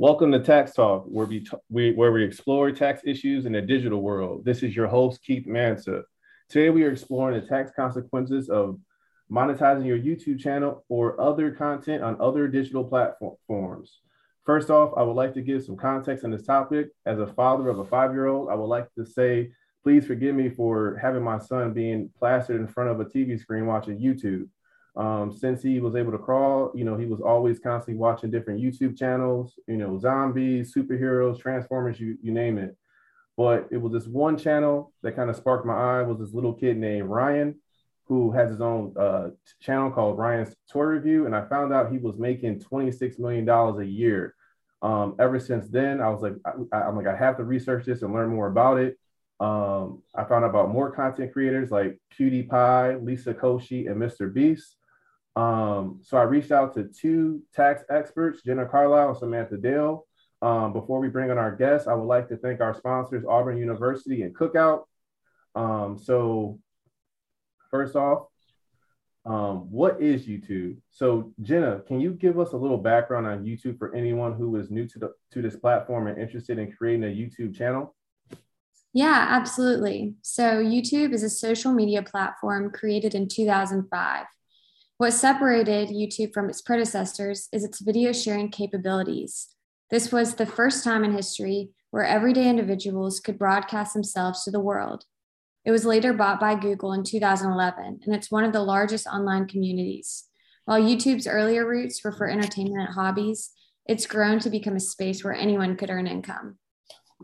Welcome to Tax Talk, where we, t- we, where we explore tax issues in the digital world. This is your host, Keith Mansa. Today, we are exploring the tax consequences of monetizing your YouTube channel or other content on other digital platforms. First off, I would like to give some context on this topic. As a father of a five year old, I would like to say, please forgive me for having my son being plastered in front of a TV screen watching YouTube. Um, since he was able to crawl, you know, he was always constantly watching different YouTube channels, you know, zombies, superheroes, transformers, you, you name it. But it was this one channel that kind of sparked my eye was this little kid named Ryan, who has his own uh, channel called Ryan's Toy Review. And I found out he was making $26 million a year. Um, ever since then, I was like, I, am like, I have to research this and learn more about it. Um, I found out about more content creators like PewDiePie, Liza Koshy, and Mr. Beast. Um, so I reached out to two tax experts, Jenna Carlisle and Samantha Dale. Um, before we bring on our guests, I would like to thank our sponsors, Auburn University and Cookout. Um, so first off, um, what is YouTube? So Jenna, can you give us a little background on YouTube for anyone who is new to the to this platform and interested in creating a YouTube channel? Yeah, absolutely. So YouTube is a social media platform created in 2005. What separated YouTube from its predecessors is its video sharing capabilities. This was the first time in history where everyday individuals could broadcast themselves to the world. It was later bought by Google in 2011, and it's one of the largest online communities. While YouTube's earlier roots were for entertainment and hobbies, it's grown to become a space where anyone could earn income.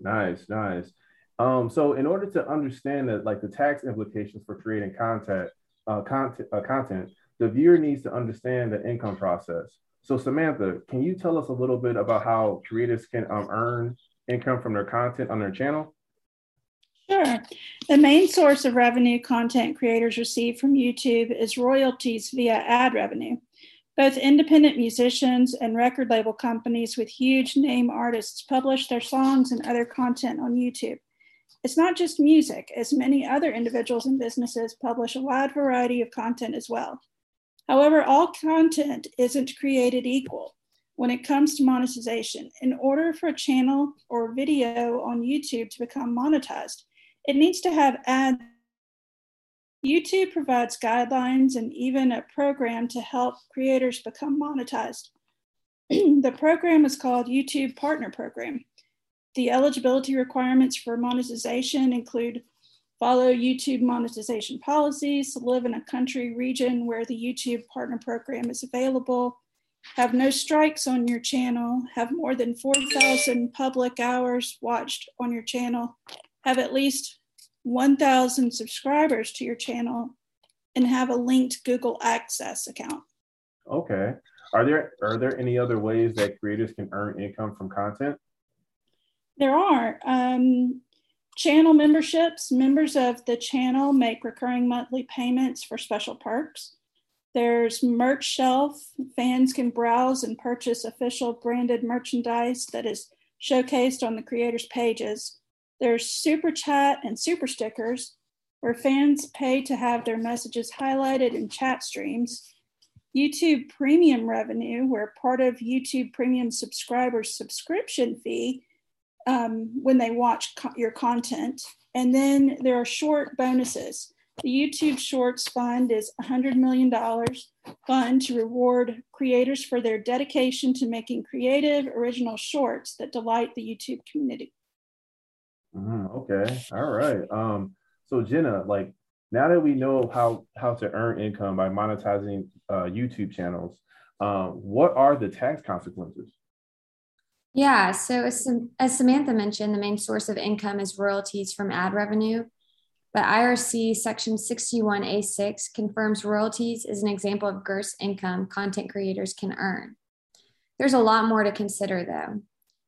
Nice, nice. Um, so, in order to understand that, like the tax implications for creating content, uh, content, uh, content, the viewer needs to understand the income process. So Samantha, can you tell us a little bit about how creators can um, earn income from their content on their channel? Sure. The main source of revenue content creators receive from YouTube is royalties via ad revenue. Both independent musicians and record label companies with huge name artists publish their songs and other content on YouTube. It's not just music, as many other individuals and businesses publish a wide variety of content as well. However, all content isn't created equal when it comes to monetization. In order for a channel or video on YouTube to become monetized, it needs to have ads. YouTube provides guidelines and even a program to help creators become monetized. the program is called YouTube Partner Program. The eligibility requirements for monetization include follow YouTube monetization policies, live in a country region where the YouTube partner program is available, have no strikes on your channel, have more than 4,000 public hours watched on your channel, have at least 1,000 subscribers to your channel, and have a linked Google AdSense account. Okay. Are there are there any other ways that creators can earn income from content? There are. Um, Channel memberships, members of the channel make recurring monthly payments for special perks. There's merch shelf. Fans can browse and purchase official branded merchandise that is showcased on the creators' pages. There's super chat and super stickers, where fans pay to have their messages highlighted in chat streams. YouTube premium revenue, where part of YouTube premium subscribers' subscription fee um, when they watch co- your content. And then there are short bonuses. The YouTube Shorts Fund is $100 million fund to reward creators for their dedication to making creative, original shorts that delight the YouTube community. Mm, okay, all right. Um, so Jenna, like now that we know how how to earn income by monetizing uh, YouTube channels, um, what are the tax consequences? Yeah. So, as, as Samantha mentioned, the main source of income is royalties from ad revenue. But IRC Section 61A6 confirms royalties is an example of gross income content creators can earn. There's a lot more to consider, though.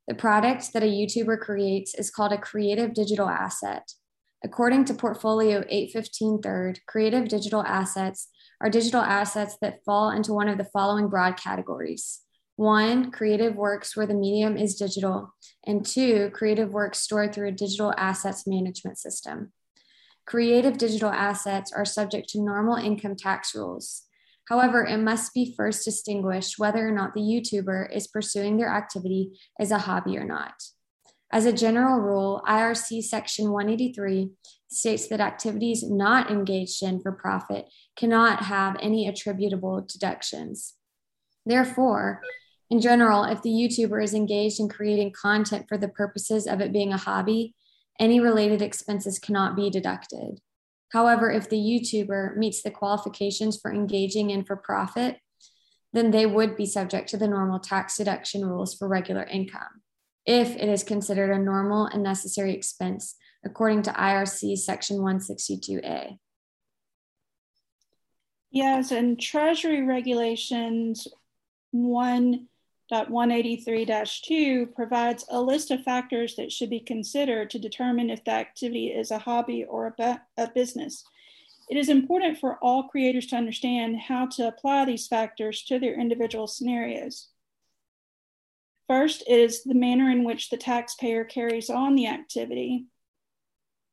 The product that a YouTuber creates is called a creative digital asset. According to Portfolio 815 Third, creative digital assets are digital assets that fall into one of the following broad categories one, creative works where the medium is digital, and two, creative works stored through a digital assets management system. Creative digital assets are subject to normal income tax rules. However, it must be first distinguished whether or not the YouTuber is pursuing their activity as a hobby or not. As a general rule, IRC Section 183 states that activities not engaged in for profit cannot have any attributable deductions. Therefore, in general, if the YouTuber is engaged in creating content for the purposes of it being a hobby, any related expenses cannot be deducted. However, if the YouTuber meets the qualifications for engaging in for profit, then they would be subject to the normal tax deduction rules for regular income if it is considered a normal and necessary expense according to IRC section 162A. Yes, and Treasury regulations 1.183-2 provides a list of factors that should be considered to determine if the activity is a hobby or a, a business. It is important for all creators to understand how to apply these factors to their individual scenarios. First is the manner in which the taxpayer carries on the activity.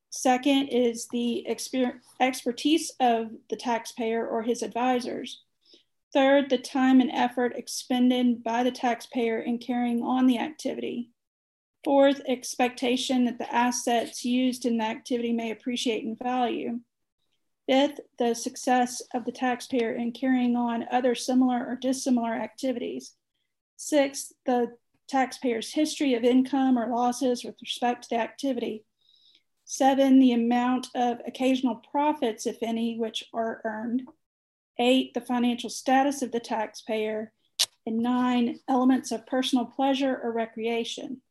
Second is the exper- expertise of the taxpayer or his advisors. Third, the time and effort expended by the taxpayer in carrying on the activity. Fourth, expectation that the assets used in the activity may appreciate in value. Fifth, the success of the taxpayer in carrying on other similar or dissimilar activities. Sixth, the taxpayer's history of income or losses with respect to the activity. Seven, the amount of occasional profits, if any, which are earned. Eight, the financial status of the taxpayer. And nine, elements of personal pleasure or recreation.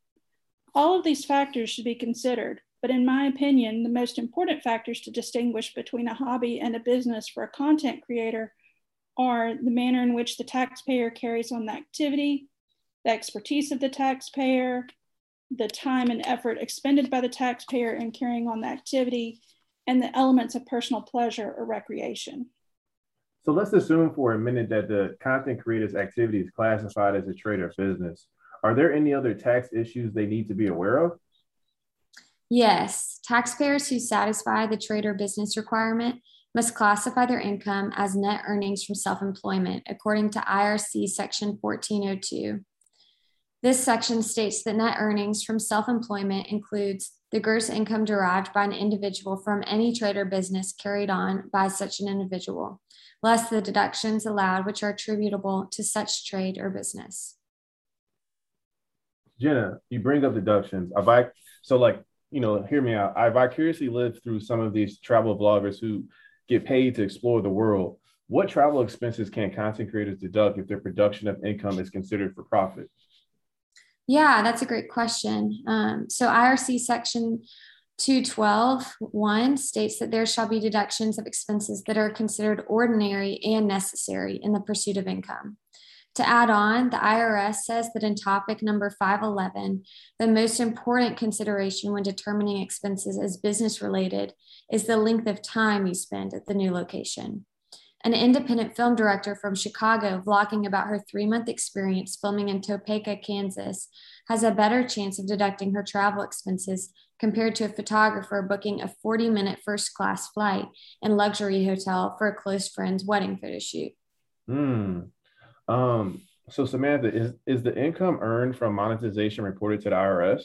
All of these factors should be considered, but in my opinion, the most important factors to distinguish between a hobby and a business for a content creator are the manner in which the taxpayer carries on the activity, the expertise of the taxpayer, the time and effort expended by the taxpayer in carrying on the activity, and the elements of personal pleasure or recreation. So let's assume for a minute that the content creator's activity is classified as a trade or business. Are there any other tax issues they need to be aware of? Yes, taxpayers who satisfy the trade or business requirement must classify their income as net earnings from self employment according to IRC Section 1402. This section states that net earnings from self employment includes the gross income derived by an individual from any trade or business carried on by such an individual, less the deductions allowed which are attributable to such trade or business. Jenna, you bring up deductions. I so like you know, hear me out. I vicariously lived through some of these travel vloggers who get paid to explore the world. What travel expenses can content creators deduct if their production of income is considered for profit? Yeah, that's a great question. Um, so IRC section 212.1 states that there shall be deductions of expenses that are considered ordinary and necessary in the pursuit of income. To add on, the IRS says that in topic number 511, the most important consideration when determining expenses as business related is the length of time you spend at the new location an independent film director from Chicago vlogging about her three month experience filming in Topeka, Kansas, has a better chance of deducting her travel expenses compared to a photographer booking a 40 minute first class flight and luxury hotel for a close friend's wedding photo shoot. Hmm. Um, so Samantha, is, is the income earned from monetization reported to the IRS?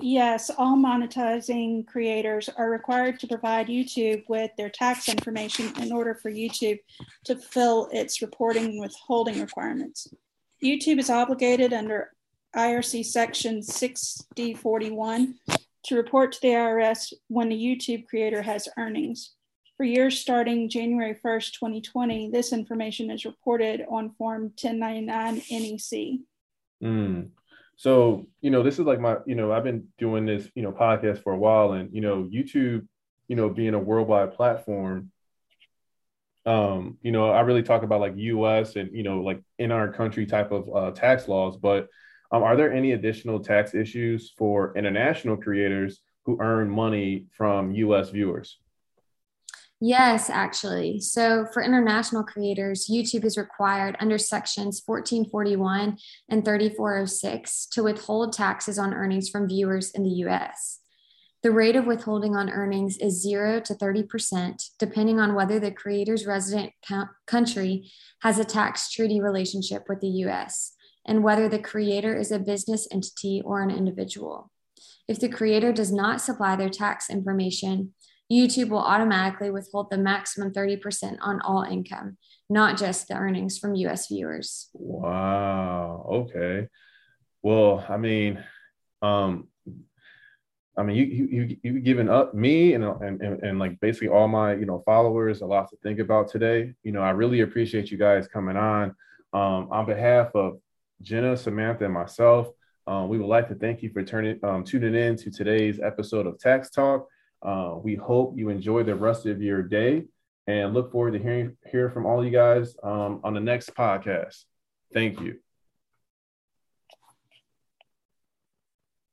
Yes, all monetizing creators are required to provide YouTube with their tax information in order for YouTube to fulfill its reporting and withholding requirements. YouTube is obligated under IRC section 6041 to report to the IRS when the YouTube creator has earnings. For years starting January 1st, 2020, this information is reported on Form 1099 NEC. Mm. So, you know, this is like my, you know, I've been doing this, you know, podcast for a while and, you know, YouTube, you know, being a worldwide platform, um, you know, I really talk about like US and, you know, like in our country type of uh, tax laws, but um, are there any additional tax issues for international creators who earn money from US viewers? Yes, actually. So for international creators, YouTube is required under sections 1441 and 3406 to withhold taxes on earnings from viewers in the US. The rate of withholding on earnings is 0 to 30%, depending on whether the creator's resident country has a tax treaty relationship with the US and whether the creator is a business entity or an individual. If the creator does not supply their tax information, YouTube will automatically withhold the maximum 30% on all income, not just the earnings from US viewers. Wow. Okay. Well, I mean, um, I mean, you you you have given up me and, and and and like basically all my you know followers a lot to think about today. You know, I really appreciate you guys coming on. Um, on behalf of Jenna, Samantha, and myself, um, we would like to thank you for turning um, tuning in to today's episode of Tax Talk. Uh, we hope you enjoy the rest of your day and look forward to hearing hear from all you guys um, on the next podcast. Thank you.